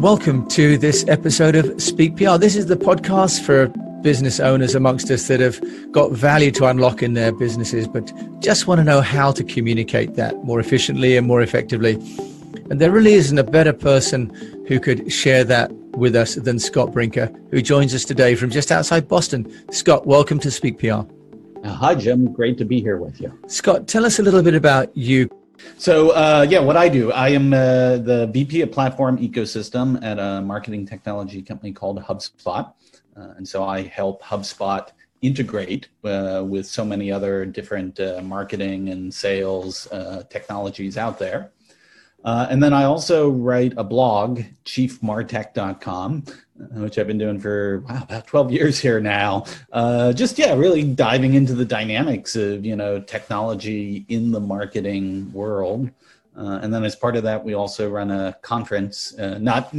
Welcome to this episode of Speak PR. This is the podcast for business owners amongst us that have got value to unlock in their businesses, but just want to know how to communicate that more efficiently and more effectively. And there really isn't a better person who could share that with us than Scott Brinker, who joins us today from just outside Boston. Scott, welcome to Speak PR. Hi, Jim. Great to be here with you. Scott, tell us a little bit about you. So, uh, yeah, what I do, I am uh, the VP of Platform Ecosystem at a marketing technology company called HubSpot. Uh, and so I help HubSpot integrate uh, with so many other different uh, marketing and sales uh, technologies out there. And then I also write a blog, chiefmartec.com, which I've been doing for wow, about 12 years here now. Uh, just yeah, really diving into the dynamics of you know technology in the marketing world. Uh, and then as part of that, we also run a conference, uh, not